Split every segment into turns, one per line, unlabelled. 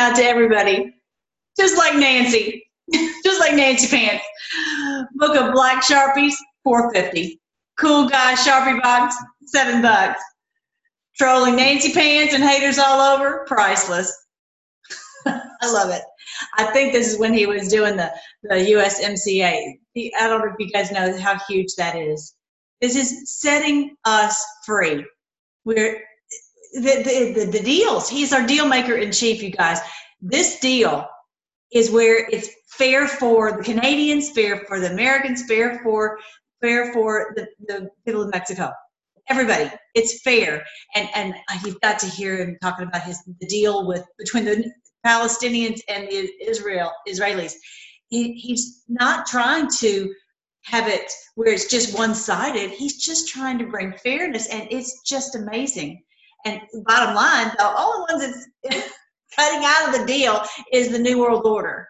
out to everybody, just like Nancy, just like Nancy Pants. Book of black sharpies, four fifty. Cool guy sharpie box, seven bucks. Trolling Nancy Pants and haters all over, priceless. I love it. I think this is when he was doing the, the USMCA. He, I don't know if you guys know how huge that is. This is setting us free. We're the, the, the, deals. He's our deal maker in chief, you guys. This deal is where it's fair for the Canadians, fair for the Americans, fair for fair for the, the people of Mexico. Everybody, it's fair, and and you've got to hear him talking about his the deal with between the Palestinians and the Israel Israelis. He, he's not trying to have it where it's just one sided. He's just trying to bring fairness, and it's just amazing. And bottom line, the only ones that's cutting out of the deal is the New World Order.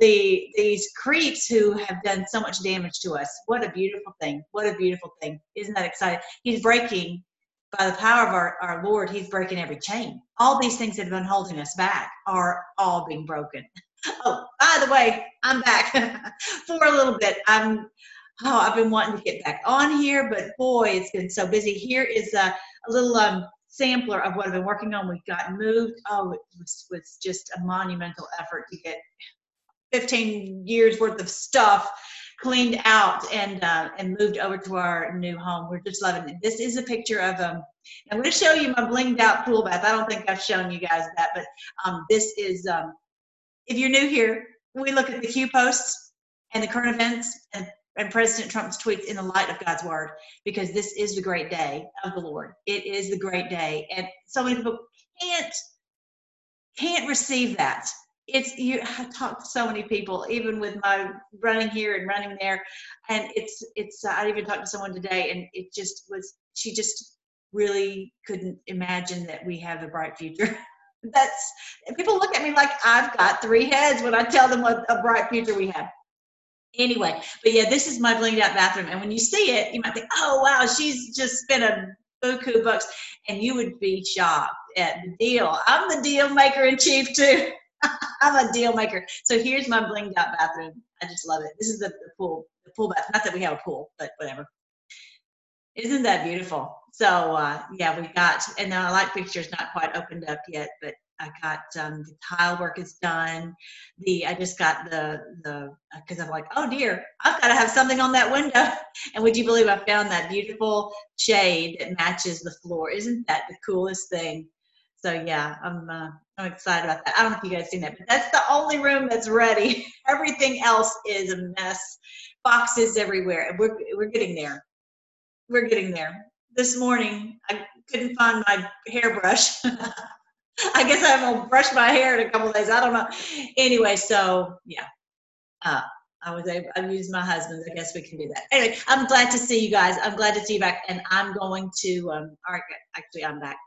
The these creeps who have done so much damage to us. What a beautiful thing! What a beautiful thing! Isn't that exciting? He's breaking by the power of our, our Lord, He's breaking every chain. All these things that have been holding us back are all being broken. Oh, by the way, I'm back for a little bit. I'm oh, I've been wanting to get back on here, but boy, it's been so busy. Here is a, a little um, sampler of what I've been working on. We've got moved. Oh, it was, was just a monumental effort to get 15 years worth of stuff cleaned out and uh, and moved over to our new home. We're just loving it. This is a picture of um. I'm going to show you my blinged out pool bath. I don't think I've shown you guys that, but um, this is um, if you're new here, we look at the Q posts and the current events and, and President Trump's tweets in the light of God's word, because this is the great day of the Lord. It is the great day, and so many people can't can't receive that it's you I talked to so many people, even with my running here and running there, and it's it's. Uh, I even talked to someone today, and it just was. She just really couldn't imagine that we have a bright future. That's people look at me like I've got three heads when I tell them what a bright future we have. Anyway, but yeah, this is my blinged out bathroom, and when you see it, you might think, "Oh wow, she's just spent a buku bucks," and you would be shocked at the deal. I'm the deal maker in chief too. I'm a deal maker. So here's my blinged out bathroom. I just love it. This is the, the pool, the pool bath. Not that we have a pool, but whatever. Isn't that beautiful? So uh, yeah, we got, and now I like pictures not quite opened up yet, but I got um, the tile work is done. The I just got the the because I'm like, oh dear, I've got to have something on that window. And would you believe I found that beautiful shade that matches the floor? Isn't that the coolest thing? So yeah, I'm uh, I'm excited about that. I don't know if you guys seen that, but that's the only room that's ready. Everything else is a mess, boxes everywhere, and we're we're getting there. We're getting there. This morning, I couldn't find my hairbrush. I guess I'm gonna brush my hair in a couple days. I don't know. Anyway, so yeah, uh, I was able, I used my husband's. I guess we can do that. Anyway, I'm glad to see you guys. I'm glad to see you back. And I'm going to, um, all right, actually, I'm back.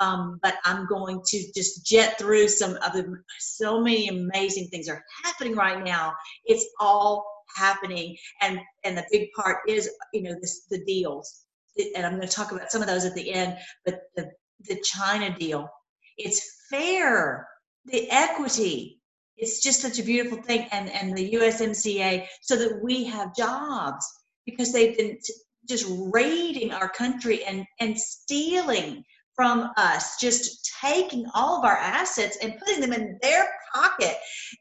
Um, but I'm going to just jet through some of the, so many amazing things are happening right now. It's all happening. And, and the big part is, you know, this, the deals. And I'm going to talk about some of those at the end, but the, the China deal, it's fair. The equity, it's just such a beautiful thing and and the usmca so that we have jobs because they've been just raiding our country and and stealing from us just taking all of our assets and putting them in their pocket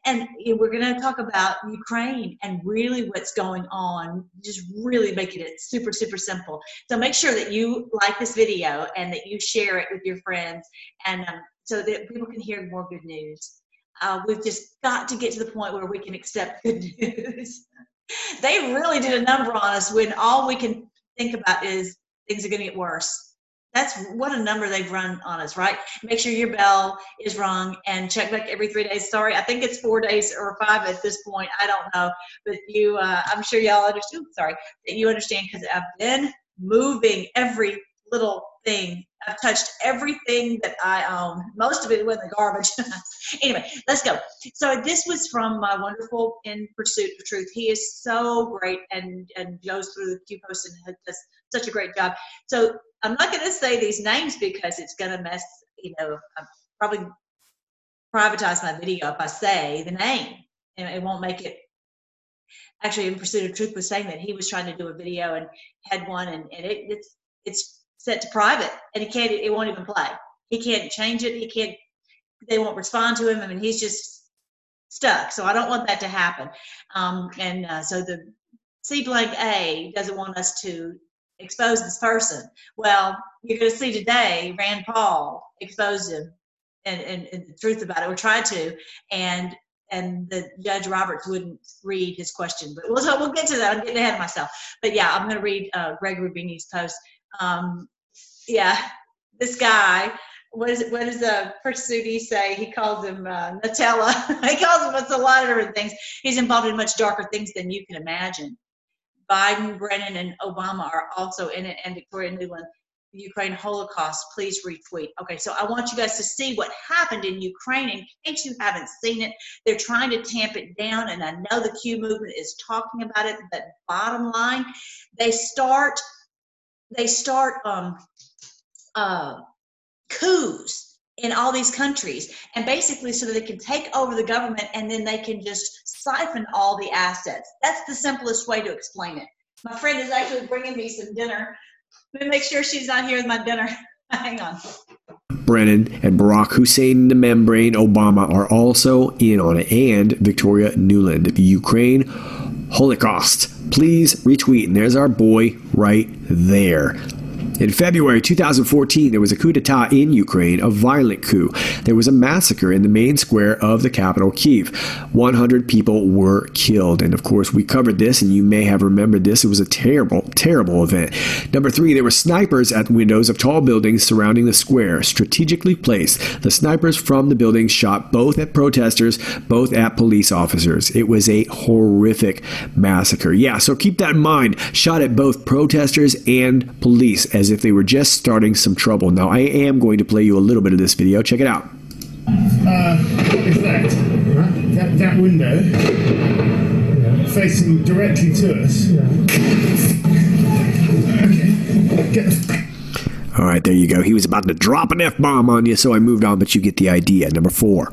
and we're going to talk about ukraine and really what's going on just really making it super super simple so make sure that you like this video and that you share it with your friends and um, so that people can hear more good news uh, we've just got to get to the point where we can accept good news. they really did a number on us when all we can think about is things are going to get worse. That's what a number they've run on us, right? Make sure your bell is rung and check back every three days. Sorry, I think it's four days or five at this point. I don't know, but you, uh, I'm sure y'all understand. Sorry that you understand because I've been moving every little thing. I've touched everything that I own. Most of it went in the garbage. anyway, let's go. So this was from my wonderful In Pursuit of Truth. He is so great and and goes through the Q post and does such a great job. So I'm not going to say these names because it's going to mess. You know, um, probably privatize my video if I say the name, and it won't make it. Actually, in Pursuit of Truth was saying that he was trying to do a video and had one, and, and it, it's it's set to private, and he can't. It won't even play. He can't change it. He can't. They won't respond to him. I mean, he's just stuck. So I don't want that to happen. Um, and uh, so the C blank A doesn't want us to expose this person. Well, you're going to see today Rand Paul exposed him and, and, and, the truth about it, or tried to, and and the Judge Roberts wouldn't read his question. But we'll, we'll get to that. I'm getting ahead of myself. But yeah, I'm going to read uh, Greg Rubini's post. Um, yeah, this guy. What is it? What does the pursuit say? He calls him uh, Nutella. he calls him a lot of different things. He's involved in much darker things than you can imagine. Biden, Brennan, and Obama are also in it, and Victoria Nuland. Ukraine Holocaust, please retweet. Okay, so I want you guys to see what happened in Ukraine in case you haven't seen it. They're trying to tamp it down, and I know the Q movement is talking about it, but bottom line, they start they start um, uh, coups in all these countries, and basically so that they can take over the government and then they can just siphon all the assets. That's the simplest way to explain it. My friend is actually bringing me some dinner let me make sure she's not here with my dinner. Hang on.
Brennan and Barack Hussein the membrane Obama are also in on it, and Victoria the Ukraine Holocaust. Please retweet, and there's our boy right there. In February 2014, there was a coup d'etat in Ukraine, a violent coup. There was a massacre in the main square of the capital, Kiev. 100 people were killed. And of course, we covered this, and you may have remembered this. It was a terrible, terrible event. Number three, there were snipers at windows of tall buildings surrounding the square, strategically placed. The snipers from the buildings shot both at protesters, both at police officers. It was a horrific massacre. Yeah, so keep that in mind. Shot at both protesters and police as as if they were just starting some trouble. Now, I am going to play you a little bit of this video. Check it out.
Uh, what is that? That, that window yeah. facing directly to us. Yeah.
Okay. Get all right, there you go. He was about to drop an F bomb on you, so I moved on, but you get the idea. Number four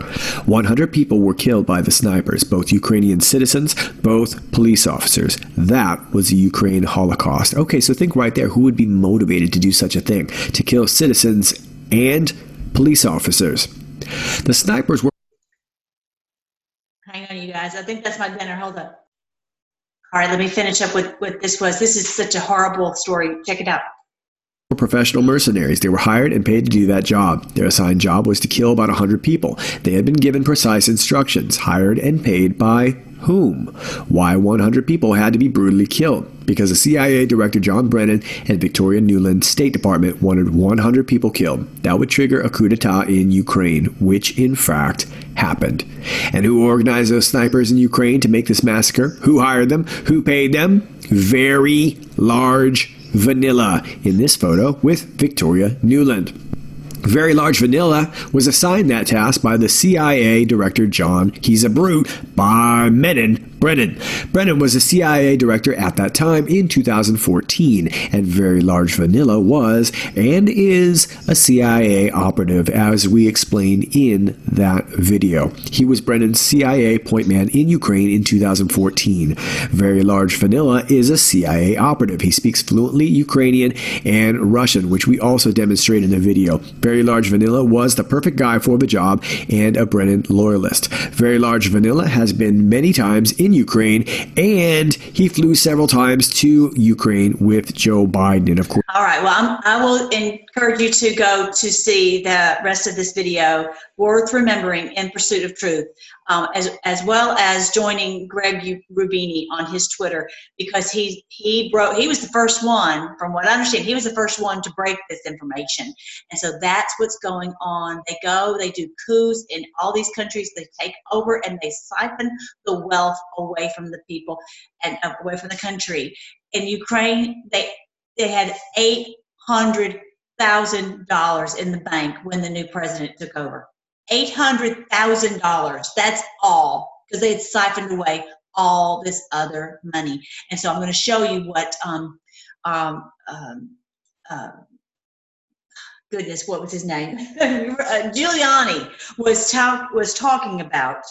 100 people were killed by the snipers, both Ukrainian citizens, both police officers. That was the Ukraine Holocaust. Okay, so think right there who would be motivated to do such a thing? To kill citizens and police officers. The snipers were.
Hang on, you guys. I think that's my dinner. Hold up. All right, let me finish up with what this was. This is such a horrible story. Check it out
professional mercenaries. They were hired and paid to do that job. Their assigned job was to kill about 100 people. They had been given precise instructions, hired and paid by whom? Why 100 people had to be brutally killed? Because the CIA Director John Brennan and Victoria Nuland State Department wanted 100 people killed. That would trigger a coup d'etat in Ukraine, which in fact happened. And who organized those snipers in Ukraine to make this massacre? Who hired them? Who paid them? Very large Vanilla in this photo with Victoria Nuland. Very Large Vanilla was assigned that task by the CIA Director John He's a Brute by Menon Brennan. Brennan was a CIA director at that time in 2014, and Very Large Vanilla was and is a CIA operative, as we explain in that video. He was Brennan's CIA point man in Ukraine in 2014. Very Large Vanilla is a CIA operative. He speaks fluently Ukrainian and Russian, which we also demonstrate in the video. Very Large Vanilla was the perfect guy for the job and a Brennan loyalist. Very Large Vanilla has been many times in Ukraine, and he flew several times to Ukraine with Joe Biden. And of course,
all right. Well, I'm, I will encourage you to go to see the rest of this video, worth remembering in pursuit of truth um, as, as well as joining Greg Rubini on his Twitter because he he broke he was the first one from what I understand he was the first one to break this information. And so that's what's going on. They go they do coups in all these countries. They take over and they siphon the wealth away from the people and uh, away from the country. In Ukraine they they had eight hundred thousand dollars in the bank when the new president took over $800,000. That's all because they had siphoned away all this other money. And so I'm going to show you what um, um, um, uh, goodness, what was his name? uh, Giuliani was ta- was talking about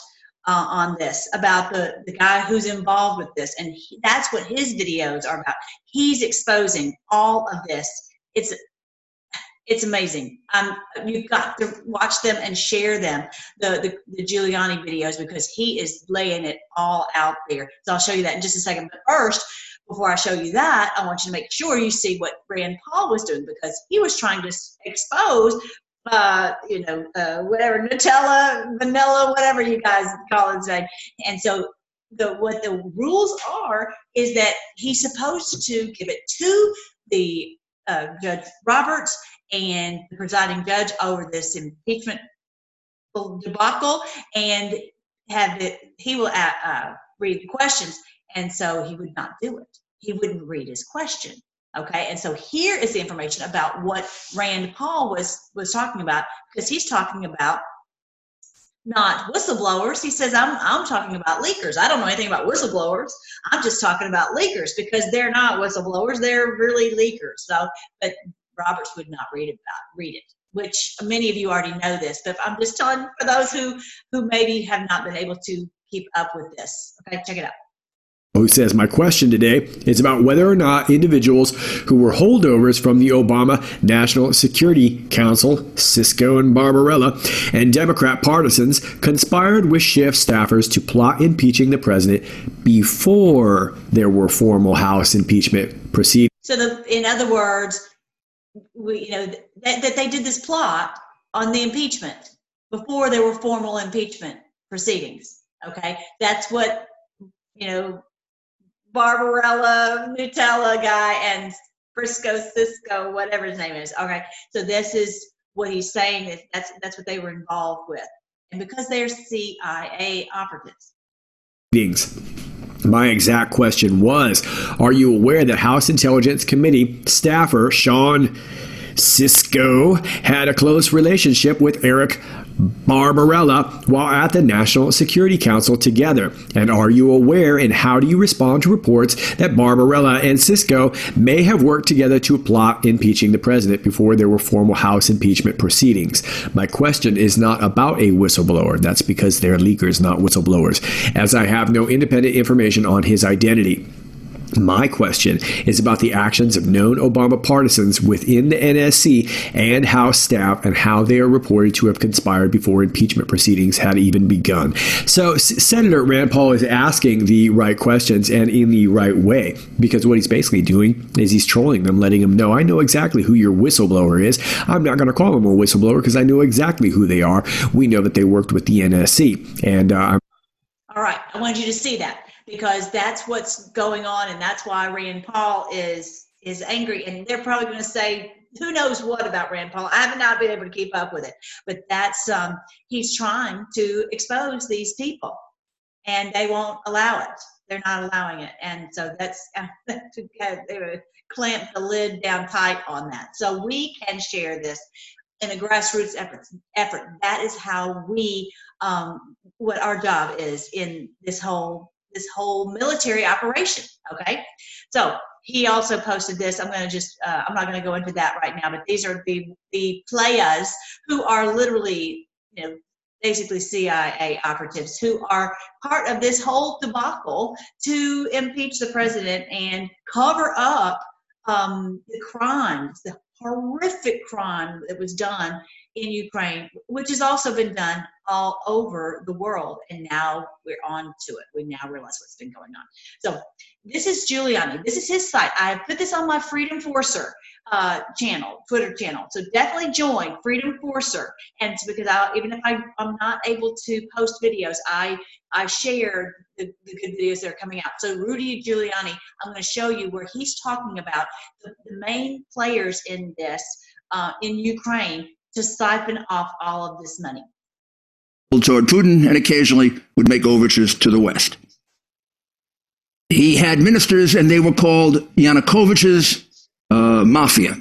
uh, on this about the the guy who's involved with this, and he, that's what his videos are about. He's exposing all of this. It's it's amazing. Um, you've got to watch them and share them, the, the, the Giuliani videos, because he is laying it all out there. So I'll show you that in just a second. But first, before I show you that, I want you to make sure you see what Rand Paul was doing because he was trying to expose, uh, you know, uh, whatever Nutella, vanilla, whatever you guys call it. Say. And so the what the rules are is that he's supposed to give it to the uh, Judge Roberts and the presiding judge over this impeachment debacle and have it, he will uh, uh, read the questions. And so he would not do it. He wouldn't read his question. Okay. And so here is the information about what Rand Paul was, was talking about because he's talking about not whistleblowers. He says, I'm, I'm talking about leakers. I don't know anything about whistleblowers. I'm just talking about leakers because they're not whistleblowers. They're really leakers. So, but Roberts would not read about read it, which many of you already know this, but I'm just telling for those who who maybe have not been able to keep up with this. Okay, check it out
who says, My question today is about whether or not individuals who were holdovers from the Obama National Security Council, Cisco and Barbarella, and Democrat partisans conspired with Schiff staffers to plot impeaching the president before there were formal House impeachment proceedings.
So, the, in other words, we, you know, that, that they did this plot on the impeachment before there were formal impeachment proceedings. Okay, that's what you know Barbarella, Nutella guy, and Frisco Cisco, whatever his name is. Okay, so this is what he's saying is that's that's what they were involved with, and because they're CIA operatives.
My exact question was Are you aware that House Intelligence Committee staffer Sean Misko had a close relationship with Eric Ciaramella while at the National Security Council together? And are you aware and how do you respond to reports that Ciaramella and Misko may have worked together to plot impeaching the president before there were formal House impeachment proceedings? My question is not about a whistleblower. That's because they're leakers, not whistleblowers, as I have no independent information on his identity. My question is about the actions of known Obama partisans within the NSC and House staff and how they are reported to have conspired before impeachment proceedings had even begun. So, S- Senator Rand Paul is asking the right questions and in the right way because what he's basically doing is he's trolling them, letting them know, I know exactly who your whistleblower is. I'm not going to call them a whistleblower because I know exactly who they are. We know that they worked with the NSC. And uh,
all right, I wanted you to see that because that's what's going on, and that's why Rand Paul is is angry, and they're probably going to say who knows what about Rand Paul. I have not been able to keep up with it, but that's um, he's trying to expose these people, and they won't allow it. They're not allowing it, and so that's to clamp the lid down tight on that. So we can share this in a grassroots effort. Effort that is how we um, what our job is in this whole this whole military operation. Okay, so he also posted this. I'm going to just uh, I'm not going to go into that right now, but these are the the players who are literally you know basically CIA operatives who are part of this whole debacle to impeach the president and cover up um, the crimes, the horrific crime that was done in Ukraine, which has also been done all over the world. And now we're on to it. We now realize what's been going on. So this is Giuliani. This is his site. I put this on my Freedom Forcer uh, channel, Twitter channel. So definitely join Freedom Forcer. And because I, even if I, I'm not able to post videos, I I share the, the good videos that are coming out. So Rudy Giuliani, I'm going to show you where he's talking about the, the main players in this uh, in Ukraine to siphon off all of this money.
Toward Putin and occasionally would make overtures to the West. He had ministers, and they were called Yanukovych's uh, mafia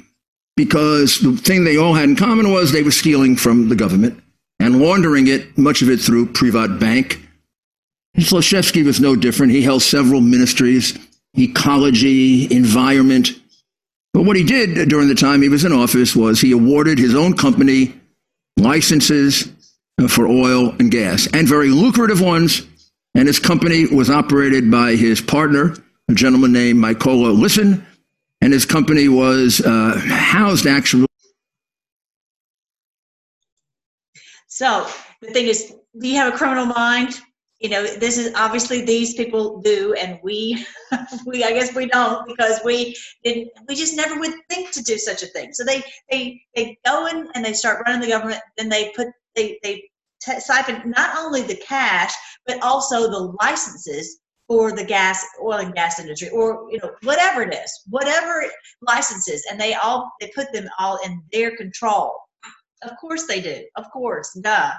because the thing they all had in common was they were stealing from the government and laundering it, much of it through Privat Bank. Zlochevsky was no different. He held several ministries, ecology, environment, But what he did during the time he was in office was he awarded his own company licenses for oil and gas, and very lucrative ones. And his company was operated by his partner, a gentleman named Mykola Lisin, and his company was uh, housed actually.
So the thing is, do you have a criminal mind? You know, this is obviously these people do, and we, we I guess we don't because we didn't. We just never would think to do such a thing. So they they they go in and they start running the government. Then they put they they t- siphon not only the cash but also the licenses for the gas oil and gas industry or you know whatever it is whatever licenses and they all they put them all in their control of course they do. Of course duh.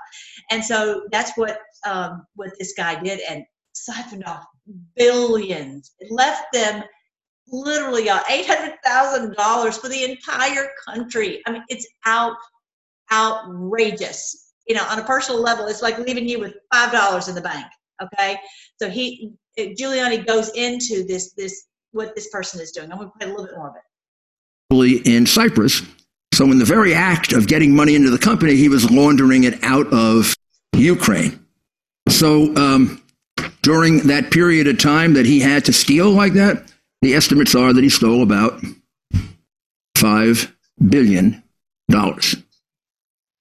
And so that's what um, what this guy did and siphoned off billions. It left them literally uh, $800000 for the entire country. I mean it's out outrageous. You know on a personal level it's like leaving you with five dollars in the bank okay? So he Giuliani goes into this this what this person is doing. I'm going to play a little bit more of
it. In Cyprus, so in the very act of getting money into the company, he was laundering it out of Ukraine. So um, during that period of time that he had to steal like that, the estimates are that he stole about five billion dollars.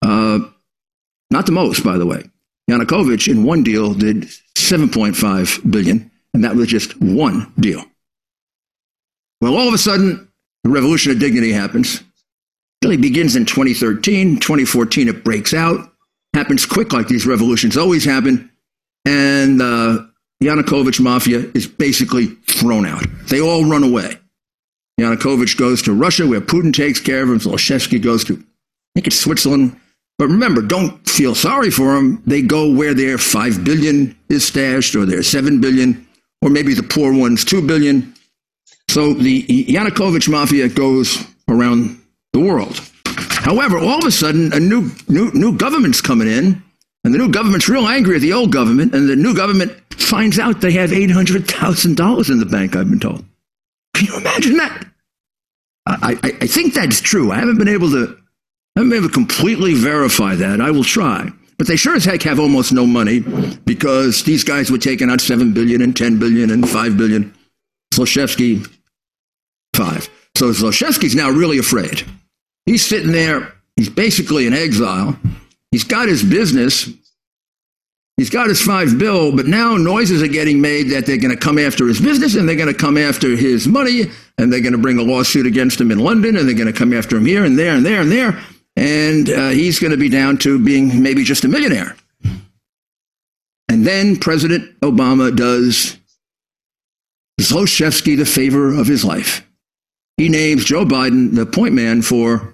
Uh, not the most, by the way. Yanukovych in one deal did 7.5 billion, and that was just one deal. Well, all of a sudden, the revolution of dignity happens. Really begins in 2013. 2014, it breaks out. Happens quick, like these revolutions always happen. And the uh, Yanukovych mafia is basically thrown out. They all run away. Yanukovych goes to Russia, where Putin takes care of him. Zlochevsky goes to, I think it's Switzerland, but remember, don't feel sorry for them. They go where their five billion is stashed, or their seven billion, or maybe the poor one's two billion. So the Yanukovych mafia goes around the world. However, all of a sudden, a new new new government's coming in, and the new government's real angry at the old government, and the new government finds out they have eight hundred thousand dollars in the bank. I've been told. Can you imagine that? I, I, I think that's true. I haven't been able to I haven't been able to completely verify that. I will try. But they sure as heck have almost no money because these guys were taking out 7 billion and 10 billion and 5 billion. Zlochevsky, 5. So Zlochevsky's now really afraid. He's sitting there, he's basically in exile. He's got his business, he's got his five bill, but now noises are getting made that they're going to come after his business and they're going to come after his money and they're going to bring a lawsuit against him in London and they're going to come after him here and there and there and there and uh, he's going to be down to being maybe just a millionaire. And then President Obama does Zlochevsky the favor of his life. He names Joe Biden the point man for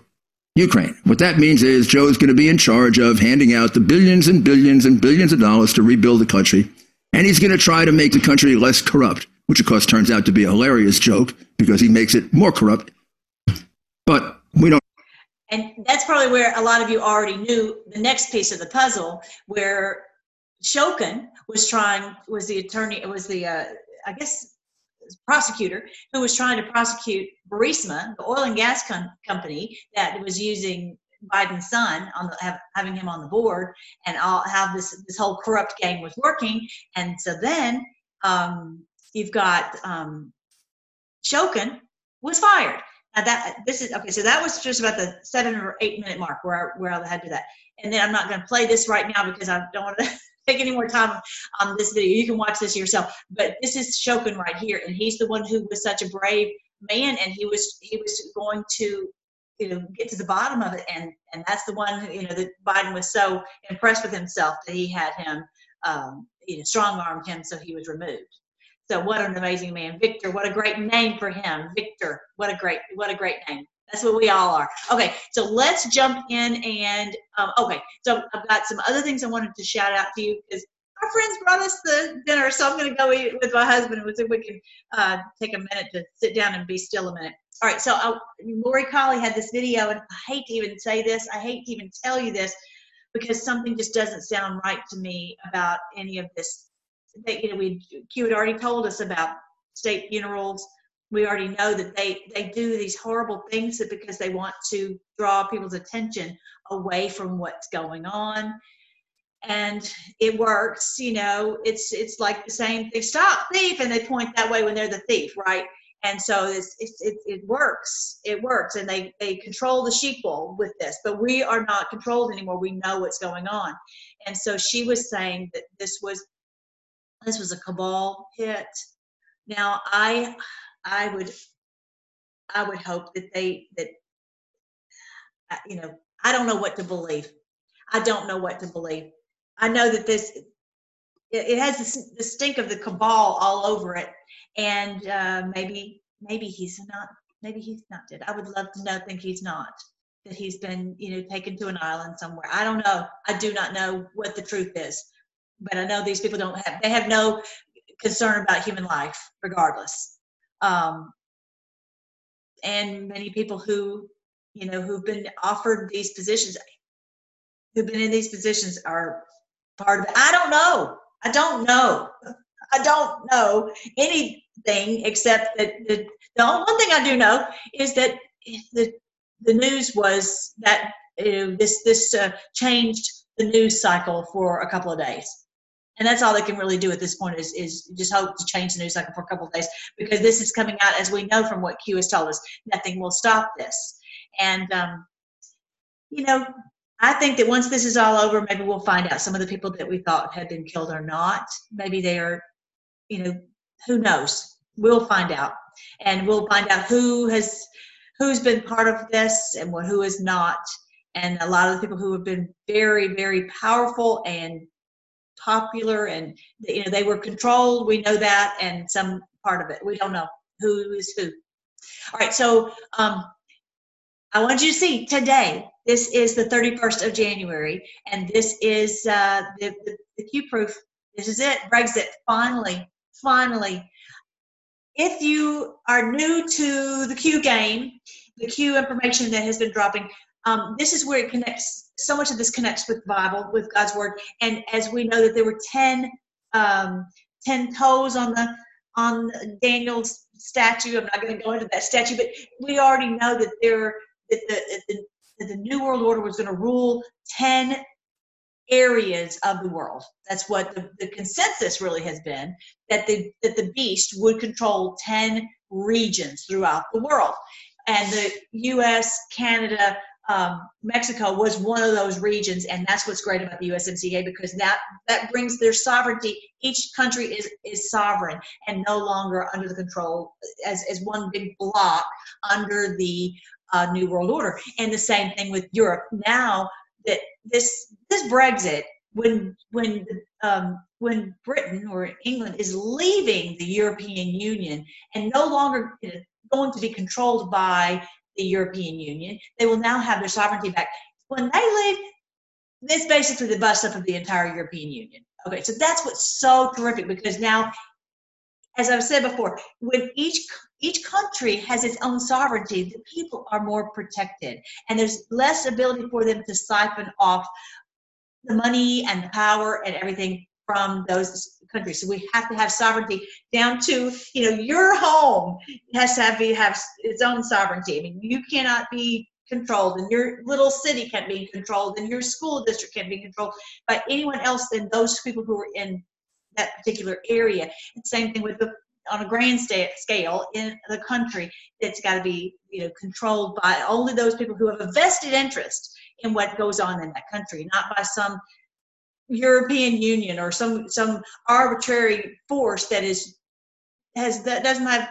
Ukraine. What that means is Joe's going to be in charge of handing out the billions and billions and billions of dollars to rebuild the country. And he's going to try to make the country less corrupt, which of course turns out to be a hilarious joke because he makes it more corrupt. But we don't
and that's probably where a lot of you already knew the next piece of the puzzle where Shokin was trying was the attorney it was the uh, I guess prosecutor who was trying to prosecute Burisma, the oil and gas com- company that was using Biden's son on the, have, having him on the board and all, how this this whole corrupt game was working. And so then um, you've got um, Shokin was fired. Now that this is okay. So that was just about the seven or eight minute mark where I, where I had to that. And then I'm not going to play this right now because I don't want to take any more time on this video. You can watch this yourself. But this is Shokin right here, and he's the one who was such a brave man, and he was he was going to you know get to the bottom of it, and and that's the one who, you know that Biden was so impressed with himself that he had him um, you know strong armed him so he was removed. So what an amazing man, Victor. What a great name for him, Victor. What a great, what a great name. That's what we all are. Okay, so let's jump in and um, okay. So I've got some other things I wanted to shout out to you because our friends brought us the dinner, so I'm going to go eat with my husband and see if we can uh, take a minute to sit down and be still a minute. All right, so uh, Lori Colley had this video, and I hate to even say this, I hate to even tell you this, because something just doesn't sound right to me about any of this that you know we Q had already told us about state funerals we already know that they they do these horrible things because they want to draw people's attention away from what's going on. And it works you know it's it's like the same thing stop thief and they point that way when they're the thief right? And so it's, it's, it, it works it works. And they they control the sheeple with this but we are not controlled anymore. We know what's going on. And so she was saying that this was this was a cabal hit. Now i i would i would hope that they that uh, you know i don't know what to believe. I don't know what to believe. I know that this it, has the stink of the cabal all over it. And uh, maybe maybe he's not maybe he's not dead. I would love to know think he's not that he's been you know taken to an island somewhere. I don't know. I do not know what the truth is. But i know these people don't have they have no concern about human life regardless um, and many people who you know who've been offered these positions who've been in these positions are part of it. I don't know. I don't know. I don't know anything except that the, the only one thing I do know is that the the news was that uh, this this uh, changed the news cycle for a couple of days, and that's all they can really do at this point is is just hope to change the news cycle for a couple of days because this is coming out as we know from what Q has told us. Nothing will stop this, and um, you know I think that once this is all over, maybe we'll find out some of the people that we thought had been killed or not. Maybe they are you know, who knows? We'll find out, and we'll find out who has who's been part of this and what who is not. And a lot of the people who have been very, very powerful and popular, and you know, they were controlled. We know that, and some part of it we don't know who is who. All right, so um, I want you to see today. This is the 31st of January, and this is uh, the, the, the Q proof. This is it. Brexit finally finally, if you are new to the Q game, the Q information that has been dropping, um, this is where it connects. So much of this connects with the Bible, with God's word. And as we know that there were 10, um, 10 toes on the on Daniel's statue. I'm not going to go into that statue, but we already know that there that the, the, that the New World Order was going to rule 10 areas of the world. That's what the, the consensus really has been that the that the beast would control 10 regions throughout the world. And the US, Canada, um, Mexico was one of those regions, and that's what's great about the USMCA because that that brings their sovereignty. Each country is is sovereign and no longer under the control as as one big block under the uh, New World Order. And the same thing with Europe. Now that this this Brexit, when when um, when Britain or England is leaving the European Union and no longer going to be controlled by the European Union, they will now have their sovereignty back. When they leave, this basically the bust up of the entire European Union. Okay, so that's what's so terrific because now, as I've said before, when each each country has its own sovereignty, the people are more protected, and there's less ability for them to siphon off the money and the power and everything from those countries. So we have to have sovereignty down to, you know, your home has to have, have its own sovereignty. I mean, you cannot be controlled and your little city can't be controlled and your school district can't be controlled by anyone else than those people who are in that particular area. And same thing with the on a grand scale in the country that's got to be you know controlled by only those people who have a vested interest in what goes on in that country not by some european union or some some arbitrary force that is has that doesn't have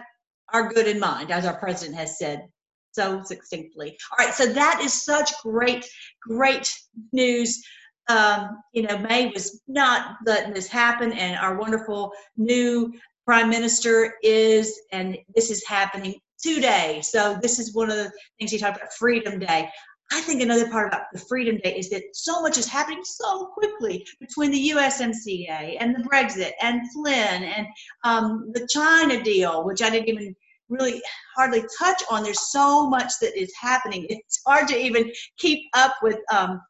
our good in mind as our president has said so succinctly all right so that is such great great news um, you know, May was not letting this happen, and our wonderful new prime minister is, and this is happening today. So this is one of the things he talked about, Freedom Day. I think another part about the Freedom Day is that so much is happening so quickly between the USMCA and the Brexit and Flynn and um, the China deal, which I didn't even really hardly touch on. There's so much that is happening. It's hard to even keep up with. Um,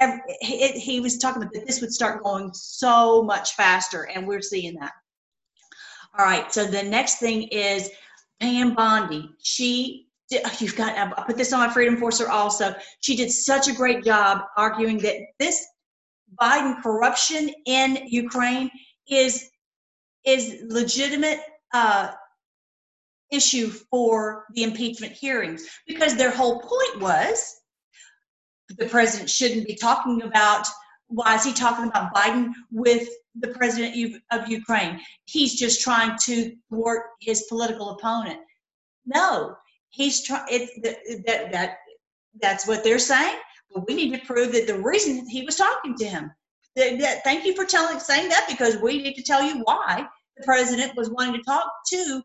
every, it, he was talking about that this would start going so much faster, and we're seeing that. All right, so the next thing is Pam Bondi, she you've got I put this on my Freedom Forcer also. She did such a great job arguing that this Biden corruption in Ukraine is is legitimate uh, issue for the impeachment hearings because their whole point was the president shouldn't be talking about why is he talking about Biden with the president of Ukraine? He's just trying to thwart his political opponent. No, he's trying. It that that that's what they're saying. But we need to prove that the reason he was talking to him. That, that, thank you for telling saying that because we need to tell you why the president was wanting to talk to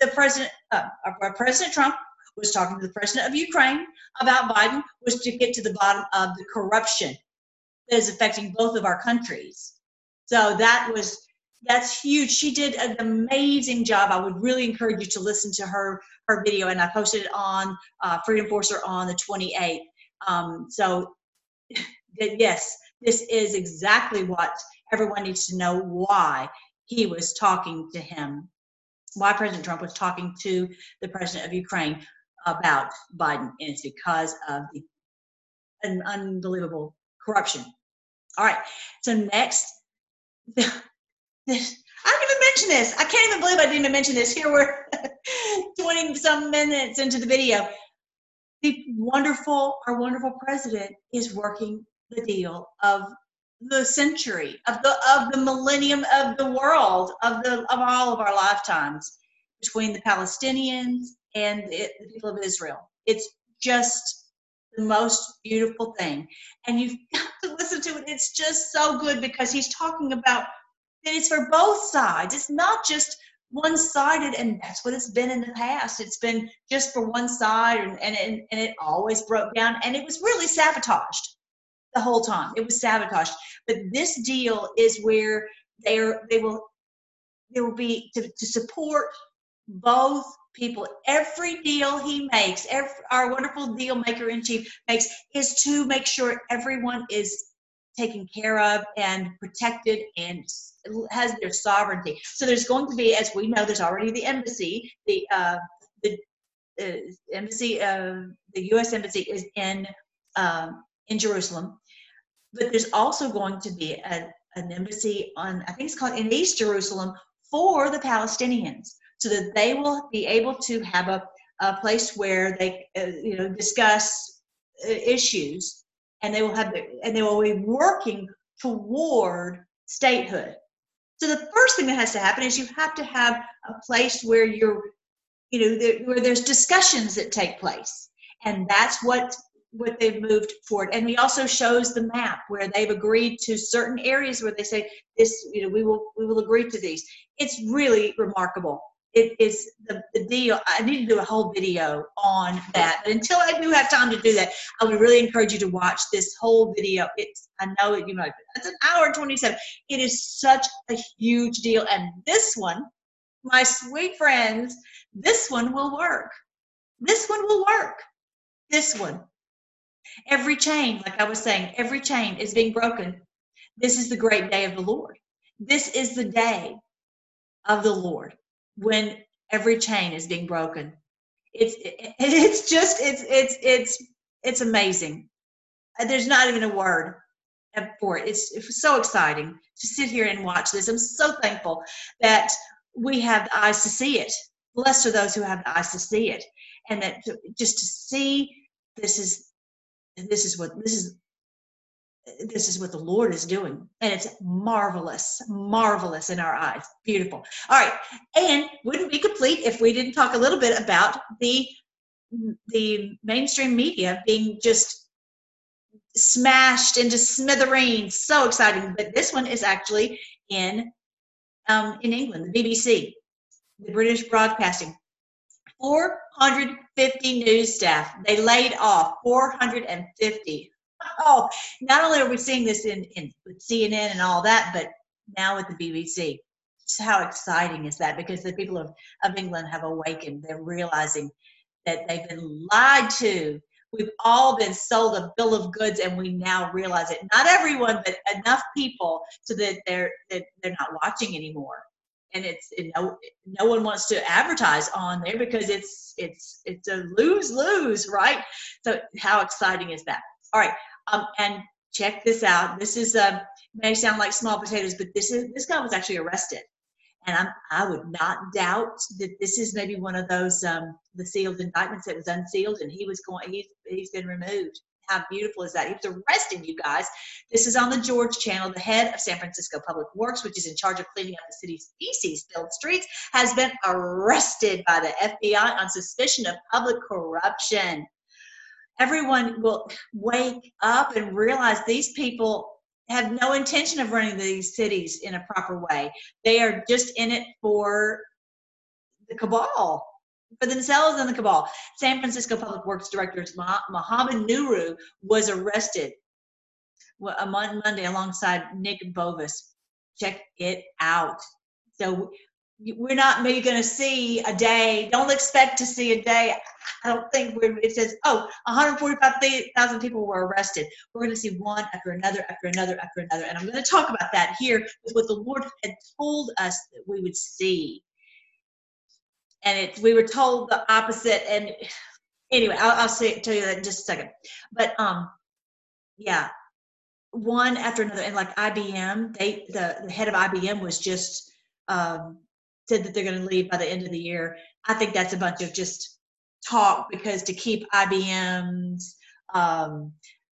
the president. Uh, uh, president Trump was talking to the president of Ukraine about Biden was to get to the bottom of the corruption that is affecting both of our countries. So that was that's huge. She did an amazing job. I would really encourage you to listen to her her video, and I posted it on uh, Freedom Forcer on the 28th. Um, so yes, this is exactly what everyone needs to know why he was talking to him, why President Trump was talking to the president of Ukraine about Biden, and it's because of the an unbelievable corruption. All right, so next, I didn't even mention this. I can't even believe I didn't even mention this. Here we're 20 some minutes into the video. The wonderful, our wonderful president is working the deal of the century, of the of the millennium of the world, of the of all of our lifetimes between the Palestinians and the, the people of Israel. It's just the most beautiful thing. And you've got to listen to it. It's just so good because he's talking about that it's for both sides. It's not just one sided, and that's what it's been in the past. It's been just for one side, and, and, and, and it always broke down, and it was really sabotaged the whole time. It was sabotaged. But this deal is where they're, they will there will be to, to support both people. Every deal he makes, every, our wonderful deal maker in chief makes, is to make sure everyone is taken care of and protected and has their sovereignty. So there's going to be, as we know, there's already the embassy, the uh, the uh, embassy, the U.S. embassy is in um, in Jerusalem, but there's also going to be a, an embassy on, I think it's called in East Jerusalem for the Palestinians so that they will be able to have a, a place where they uh, you know discuss uh, issues and they will have and they will be working toward statehood. So the first thing that has to happen is you have to have a place where you're you know there, where there's discussions that take place. And that's what what they've moved forward. And he also shows the map where they've agreed to certain areas where they say this you know we will we will agree to these. It's really remarkable it is the, the deal. I need to do a whole video on that. But until I do have time to do that, I would really encourage you to watch this whole video. It's I know it, you know, it's an hour and 27. It is such a huge deal. And this one, my sweet friends, this one will work. This one will work. This one. Every chain, like I was saying, every chain is being broken. This is the great day of the Lord. This is the day of the Lord when every chain is being broken. It's it's just it's it's it's it's amazing. There's not even a word for it. It's, it's so exciting to sit here and watch this. I'm so thankful that we have the eyes to see it. Blessed are those who have the eyes to see it, and that to, just to see this is this is what this is this is what the Lord is doing. And it's marvelous, marvelous in our eyes. Beautiful. All right. And wouldn't be complete if we didn't talk a little bit about the the mainstream media being just smashed into smithereens. So exciting. But this one is actually in um, in England, the BBC, the British Broadcasting. 450 news staff. They laid off 450 oh, not only are we seeing this in, in CNN and all that, but now with the BBC. How exciting is that? Because the people of, of England have awakened. They're realizing that they've been lied to. We've all been sold a bill of goods, and we now realize it. Not everyone, but enough people so that they're that they're not watching anymore. and it's you know no one wants to advertise on there because it's it's it's a lose lose right so how exciting is that all right um, and check this out this is uh, may sound like small potatoes but this is this guy was actually arrested and I'm, I would not doubt that this is maybe one of those um, the sealed indictments that was unsealed, and he was going. He's he's been removed. How beautiful is that? He was you guys. This is on the George Channel. The head of San Francisco Public Works, which is in charge of cleaning up the city's feces-filled streets, has been arrested by the FBI on suspicion of public corruption. Everyone will wake up and realize these people have no intention of running these cities in a proper way. They are just in it for the cabal for themselves and the cabal. San Francisco Public Works Director Mohammed Nuru was arrested on Monday alongside Nick Bovis. Check it out. So we're not maybe going to see a day. Don't expect to see a day. I don't think we're, it says, oh, 145,000 people were arrested. We're going to see one after another, after another, after another. And I'm going to talk about that here with what the Lord had told us that we would see and it we were told the opposite and anyway i'll, I'll say tell you that in just a second but um yeah one after another and like ibm they the, the head of ibm was just um said that they're going to leave by the end of the year i think that's a bunch of just talk because to keep ibm's um,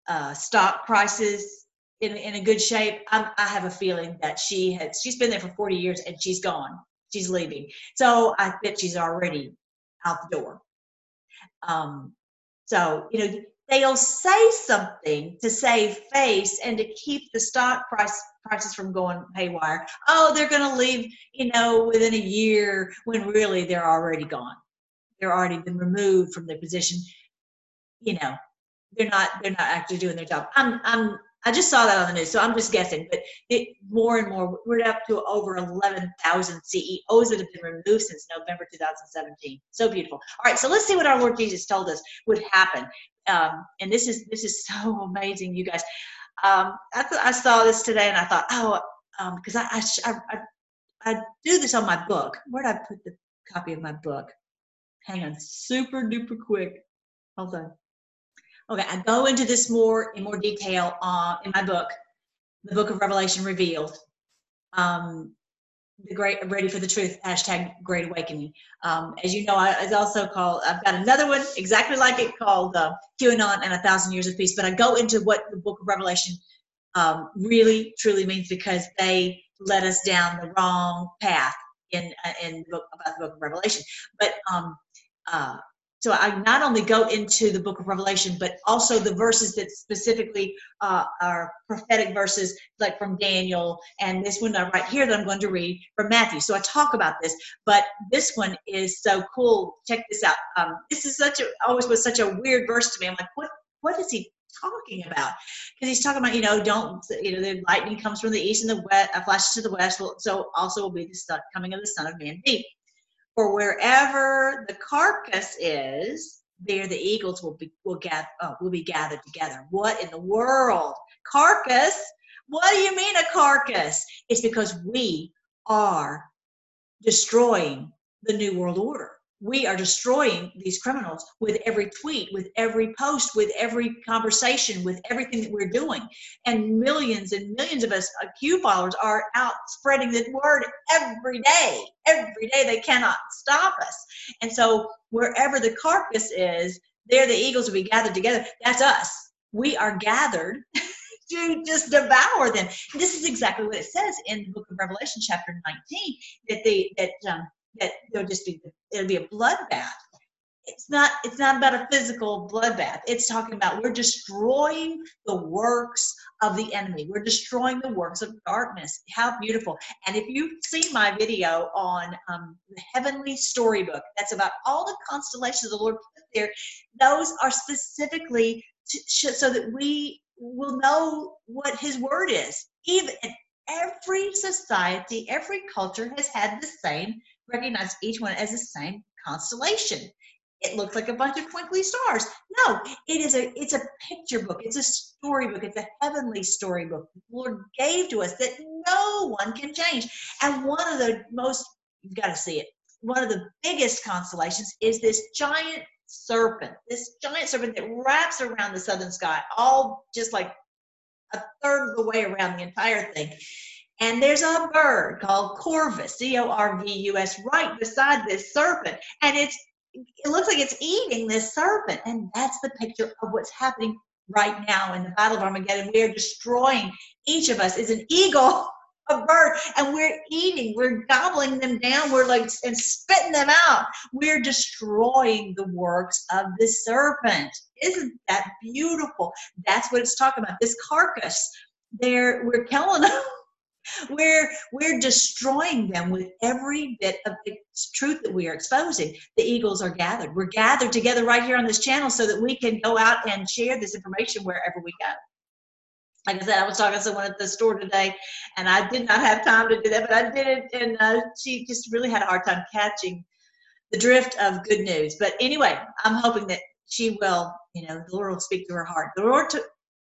uh, stock prices in, in a good shape I'm, i have a feeling that she has she's been there for 40 years and she's gone she's leaving. So I bet she's already out the door. Um, so, you know, they'll say something to save face and to keep the stock price prices from going haywire. Oh, they're going to leave, you know, within a year when really they're already gone. They're already been removed from their position. You know, they're not they're not actually doing their job. I'm I'm I just saw that on the news, so I'm just guessing. But it, more and more, we're up to over 11,000 CEOs that have been removed since November 2017. So beautiful. All right, so let's see what our Lord Jesus told us would happen. Um, and this is this is so amazing, you guys. Um, I, th- I saw this today, and I thought, oh, because um, I, I, I I do this on my book. Where did I put the copy of my book? Hang on, super duper quick. Hold on. Okay, I go into this more in more detail uh, in my book, the Book of Revelation Revealed. Um, the great ready for the truth hashtag great awakening. Um, as you know I, it's also called i've got another one exactly like it called uh, qanon and a thousand years of peace but i go into what the book of revelation um, really truly means because they led us down the wrong path in uh, in the book about the book of revelation. But um, uh, so I not only go into the book of Revelation, but also the verses that specifically uh, are prophetic verses, like from Daniel, and this one right here that I'm going to read from Matthew. So I talk about this, but this one is so cool. Check this out. Um, this is such a always was such a weird verse to me. I'm like, what what is he talking about? Because he's talking about, you know, don't, you know, the lightning comes from the east and the west, uh, flashes to the west. So also will be the coming of the Son of Man. For wherever the carcass is, there the eagles will be will gather oh, will be gathered together. What in the world? Carcass? What do you mean a carcass? It's because we are destroying the new world order we are destroying these criminals with every tweet, with every post, with every conversation, with everything that we're doing. And millions and millions of us uh, Q followers are out spreading the word every day. Every day they cannot stop us. And so wherever the carcass is, there the eagles will be gathered together. That's us. We are gathered to just devour them. This is exactly what it says in the book of Revelation, chapter 19, that they that um, that there'll just be it'll be a bloodbath. It's not it's not about a physical bloodbath. It's talking about we're destroying the works of the enemy. We're destroying the works of darkness. How beautiful! And if you've seen my video on um, the heavenly storybook, that's about all the constellations the Lord put there. Those are specifically to, so that we will know what His word is. Even every society, every culture has had the same recognize each one as the same constellation. It looks like a bunch of twinkly stars. No, it is a it's a picture book. It's a storybook. It's a heavenly storybook the Lord gave to us that no one can change. And one of the most You've got to see it. One of the biggest constellations is this giant serpent, this giant serpent that wraps around the southern sky, all just like a third of the way around the entire thing. And there's a bird called Corvus, C O R V U S, right beside this serpent. And it's it looks like it's eating this serpent. And that's the picture of what's happening right now in the Battle of Armageddon. We are destroying, each of us is an eagle, a bird, and we're eating, we're gobbling them down, we're like, and spitting them out. We're destroying the works of the serpent. Isn't that beautiful? That's what it's talking about. This carcass, there, we're killing them. we're we're destroying them with every bit of the truth that we are exposing the eagles are gathered we're gathered together right here on this channel so that we can go out and share this information wherever we go like I said, I was talking to someone at the store today, and I did not have time to do that, but I did it, and uh, she just really had a hard time catching the drift of good news. But anyway, I'm hoping that she will, you know, the Lord will speak to her heart. The Lord, to,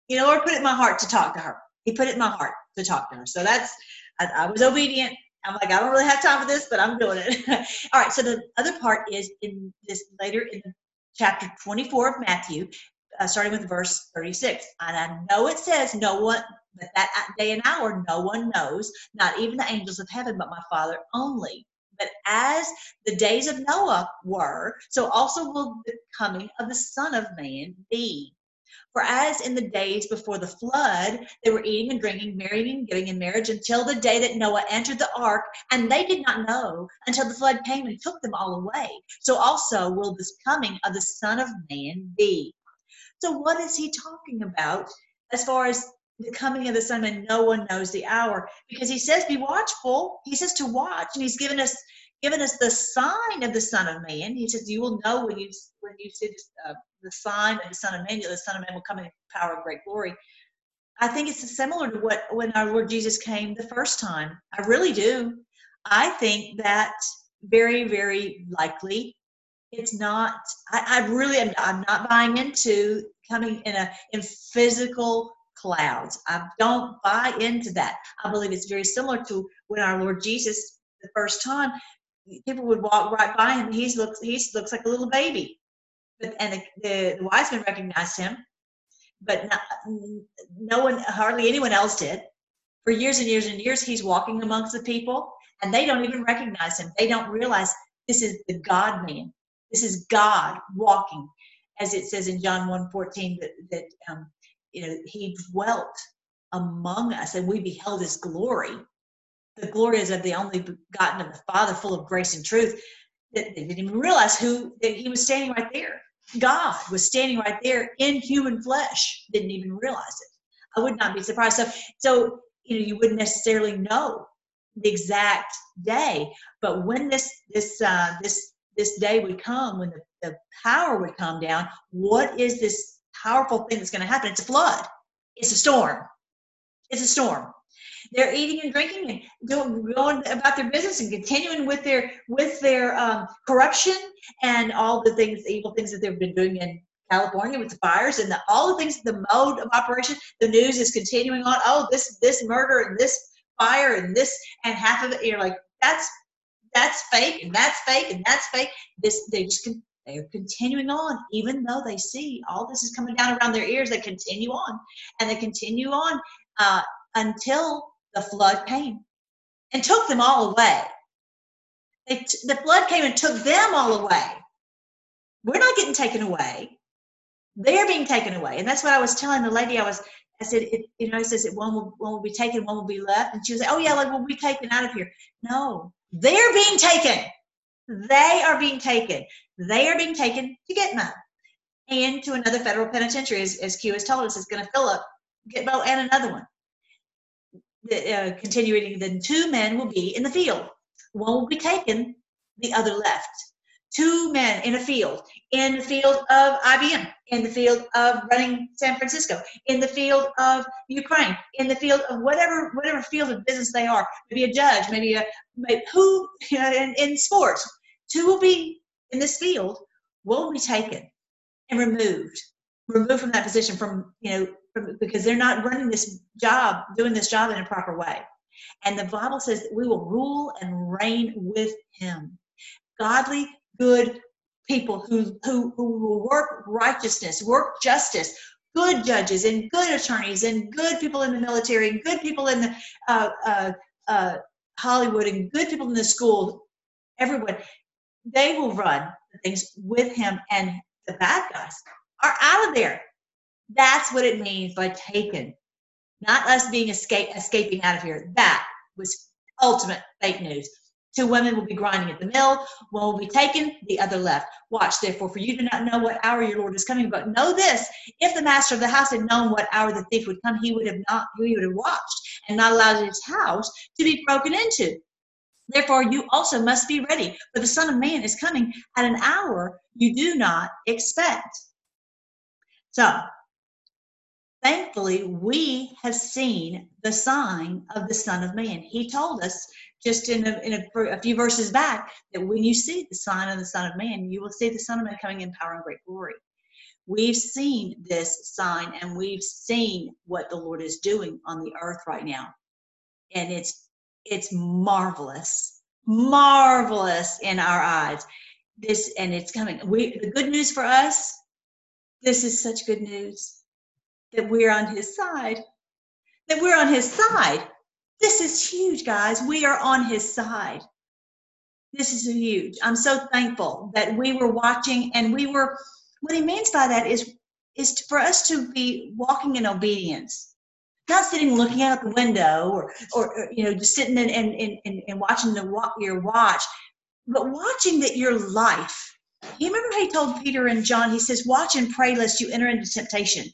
you know, Lord put it in my heart to talk to her. He put it in my heart to talk to her. So that's, I, I was obedient. I'm like, I don't really have time for this, but I'm doing it. All right. So the other part is in this later in chapter 24 of Matthew, uh, starting with verse 36. And I know it says no one, but that day and hour, no one knows, not even the angels of heaven, but my Father only. But as the days of Noah were, so also will the coming of the Son of Man be. For as in the days before the flood, they were eating and drinking, marrying and giving in marriage until the day that Noah entered the ark, and they did not know until the flood came and took them all away. So also will this coming of the Son of Man be. So, what is he talking about as far as the coming of the Son of Man? No one knows the hour because he says, Be watchful. He says to watch, and he's given us given us the sign of the Son of Man. He says, "You will know when you when you see this, uh, the sign of the Son of Man. The Son of Man will come in power and great glory." I think it's similar to what when our Lord Jesus came the first time. I really do. I think that very, very likely it's not. I, I really am. I'm not buying into coming in a in physical clouds. I don't buy into that. I believe it's very similar to when our Lord Jesus the first time people would walk right by him. He looks he looks like a little baby, but and the, the, the wise men recognized him, but not, no one, hardly anyone else did. For years and years and years, he's walking amongst the people, and they don't even recognize him. They don't realize this is the God man. This is God walking, as it says in John 1:14 that that um, you know he dwelt among us, and we beheld his glory the glory is of the only begotten of the Father, full of grace and truth, that they didn't even realize who that he was standing right there. God was standing right there in human flesh. Didn't even realize it. I would not be surprised. So, so you know, you wouldn't necessarily know the exact day, but when this this uh, this this day would come, when the, the power would come down, what is this powerful thing that's going to happen? It's a flood. It's a storm. It's a storm they're eating and drinking and doing, going about their business and continuing with their with their um, corruption and all the things, the evil things that they've been doing in California with the fires and the, all the things, the mode of operation. The news is continuing on. Oh, this this murder and this fire and this and half of it. You're like that's that's fake and that's fake and that's fake. This they just can they're continuing on even though they see all this is coming down around their ears they continue on and they continue on uh, until the flood came and took them all away. The flood came and took them all away. We're not getting taken away. They're being taken away. And that's what I was telling the lady. I was, I said, it, you know, it says that one will, one will be taken, one will be left. And she was like, oh, yeah, like we'll be taken out of here. No, they're being taken. They are being taken. They are being taken to Gitmo and to another federal penitentiary, as, as Q has told us, is going to fill up Gitmo and another one uh, continuing, then two men will be in the field. One will be taken, the other left. Two men in a field, in the field of IBM, in the field of running San Francisco, in the field of Ukraine, in the field of whatever whatever field of business they are. Maybe a judge, maybe a maybe who you know, in, in sports. Two will be in this field. Will be taken and removed, removed from that position from you know because they're not running this job, doing this job in a proper way. And the Bible says that we will rule and reign with him. Godly, good people who, who, who will work righteousness, work justice, good judges and good attorneys and good people in the military and good people in the uh, uh, uh, Hollywood and good people in the school, everyone, they will run things with him and the bad guys are out of there. That's what it means by taken. Not us being escape, escaping out of here. That was ultimate fake news. Two women will be grinding at the mill, one will be taken, the other left. Watch, therefore, for you do not know what hour your Lord is coming. But know this: if the master of the house had known what hour the thief would come, he would have not he would have watched and not allowed his house to be broken into. Therefore, you also must be ready, for the Son of Man is coming at an hour you do not expect. So, thankfully, we have seen the sign of the Son of Man. He told us just in a, in a, a, few verses back that when you see the sign of the Son of Man, you will see the Son of Man coming in power and great glory. We've seen this sign and we've seen what the Lord is doing on the earth right now. And it's it's marvelous, marvelous in our eyes. This and it's coming. We the good news for us, this is such good news that we're on his side. That we're on his side. This is huge, guys. We are on his side. This is huge. I'm so thankful that we were watching and we were what he means by that is is for us to be walking in obedience not sitting looking out the window or, or, or you know just sitting and, and, and, and watching the your watch but watching that your life you remember how he told peter and john he says watch and pray lest you enter into temptation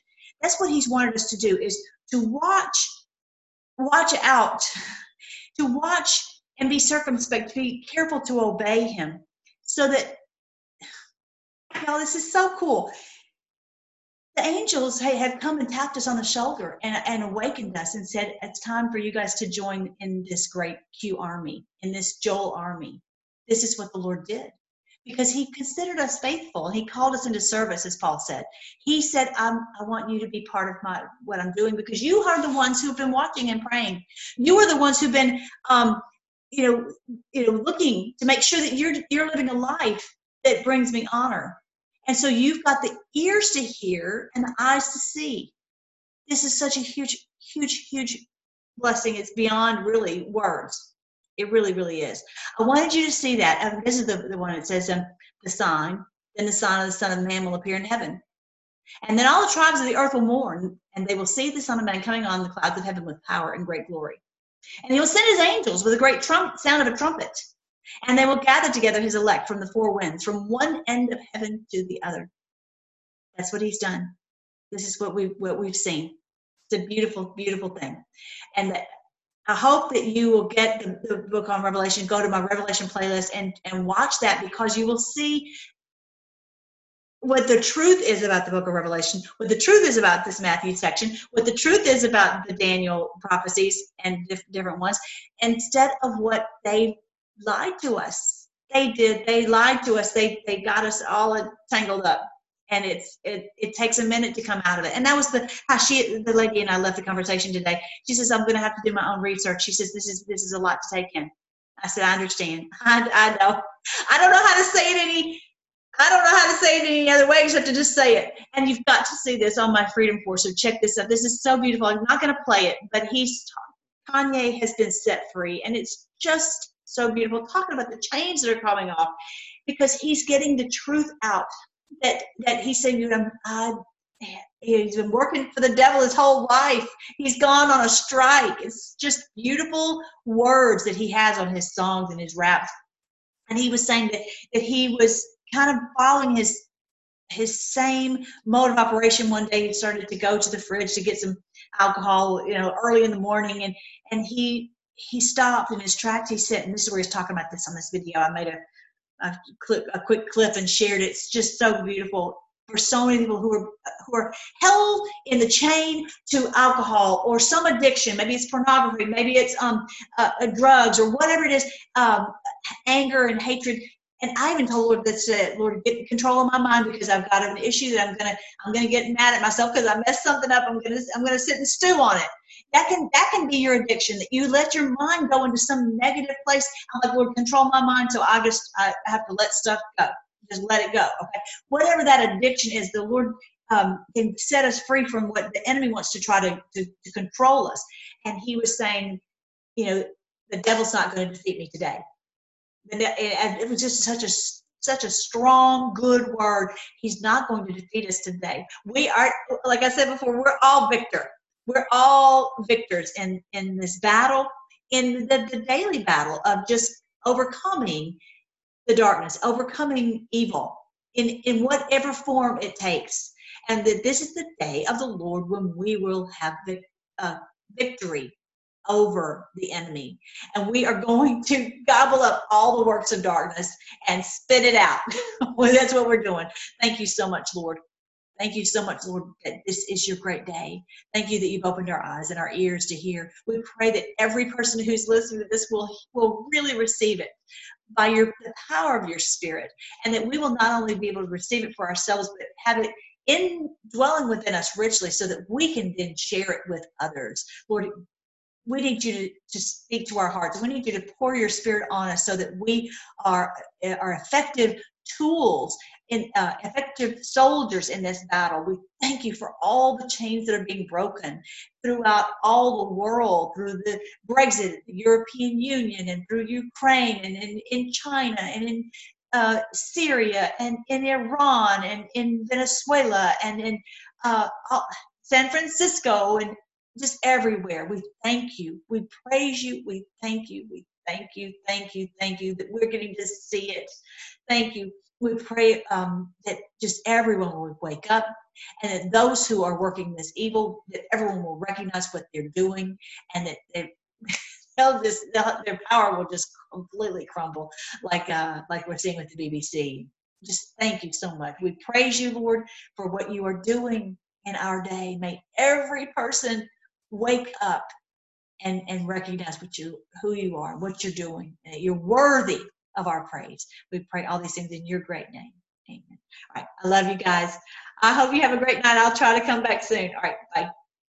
that's what he's wanted us to do is to watch watch out to watch and be circumspect to be careful to obey him so that y'all this is so cool the angels have come and tapped us on the shoulder and, and awakened us and said, It's time for you guys to join in this great Q army, in this Joel army. This is what the Lord did because he considered us faithful he called us into service as paul said he said i want you to be part of my what i'm doing because you are the ones who've been watching and praying you are the ones who've been um, you know you know looking to make sure that you're you're living a life that brings me honor and so you've got the ears to hear and the eyes to see. This is such a huge, huge, huge blessing. It's beyond really words. It really, really is. I wanted you to see that. This is the, the one that says um, the sign. Then the sign of the Son of Man will appear in heaven. And then all the tribes of the earth will mourn, and they will see the Son of Man coming on the clouds of heaven with power and great glory. And he will send his angels with a great trump, sound of a trumpet and they will gather together his elect from the four winds, from one end of heaven to the other. That's what he's done. This is what we what we've seen. It's a beautiful, beautiful thing. And I hope that you will get the, the book on Revelation, go to my Revelation playlist and, and watch that because you will see what the truth is about the book of Revelation, what the truth is about this Matthew section, what the truth is about the Daniel prophecies and different ones, instead of what they lied to us. They did. They lied to us. They they got us all tangled up. And it's it, it takes a minute to come out of it. And that was the how she the lady and I left the conversation today. She says, I'm gonna have to do my own research. She says, This is this is a lot to take in. I said, I understand. I, I know. I don't know how to say it any I don't know how to say it any other way except to just say it. And you've got to see this on my Freedom Force. So check this out. This is so beautiful. I'm not going to play it, but he's Kanye has been set free, and it's just so beautiful, talking about the chains that are coming off, because he's getting the truth out that that he's saying, I'm, I, he's been working for the devil his whole life. He's gone on a strike. It's just beautiful words that he has on his songs and his raps. And he was saying that that he was kind of following his his same mode of operation one day he started to go to the fridge to get some alcohol you know early in the morning and and he he stopped in his tracks. He said, and this is where he's talking about this on this video. I made a, a clip, a quick clip and shared it. It's just so beautiful for so many people who are who are held in the chain to alcohol or some addiction. Maybe it's pornography. Maybe it's um uh, uh drugs or whatever it is. Um, anger and hatred. And I even told Lord that said, Lord, get control of my mind because I've got an issue that I'm gonna I'm gonna get mad at myself because I messed something up. I'm gonna I'm gonna sit and stew on it that can that can be your addiction that you let your mind go into some negative place i'm like lord control my mind so i just i have to let stuff go just let it go okay whatever that addiction is the lord um, can set us free from what the enemy wants to try to, to, to control us and he was saying you know the devil's not going to defeat me today and it was just such a such a strong, good word. He's not going to defeat us today. We are, like I said before, we're all victor. We're all victors in in this battle, in the, the daily battle of just overcoming the darkness, overcoming evil in in whatever form it takes. And that this is the day of the Lord when we will have vic, uh, victory over the enemy. And we are going to gobble up all the works of darkness and spit it out. well, that's what we're doing. Thank you so much, Lord. Thank you so much, Lord, that this is your great day. Thank you that you've opened our eyes and our ears to hear. We pray that every person who's listening to this will, will really receive it by your the power of your spirit, and that we will not only be able to receive it for ourselves, but have it indwelling within us richly so that we can then share it with others. Lord, we need you to, to speak to our hearts. We need you to pour your spirit on us so that we are, are effective tools and uh, effective soldiers in this battle. We thank you for all the chains that are being broken throughout all the world, through the Brexit, the European Union, and through Ukraine, and in, in China, and in uh, Syria, and in Iran, and in Venezuela, and in uh, San Francisco, and just everywhere. We thank you. We praise you. We thank you. We thank you. Thank you. Thank you that we're getting to see it. Thank you. We pray um, that just everyone will wake up and that those who are working this evil, that everyone will recognize what they're doing and that they, they'll just, they'll, their power will just completely crumble like, uh, like we're seeing with the BBC. Just thank you so much. We praise you, Lord, for what you are doing in our day. May every person wake up and, and recognize what you who you are, what you're doing. You're worthy of our praise. We pray all these things in your great name. Amen. All right. I love you guys. I hope you have a great night. I'll try to come back soon. All right. Bye.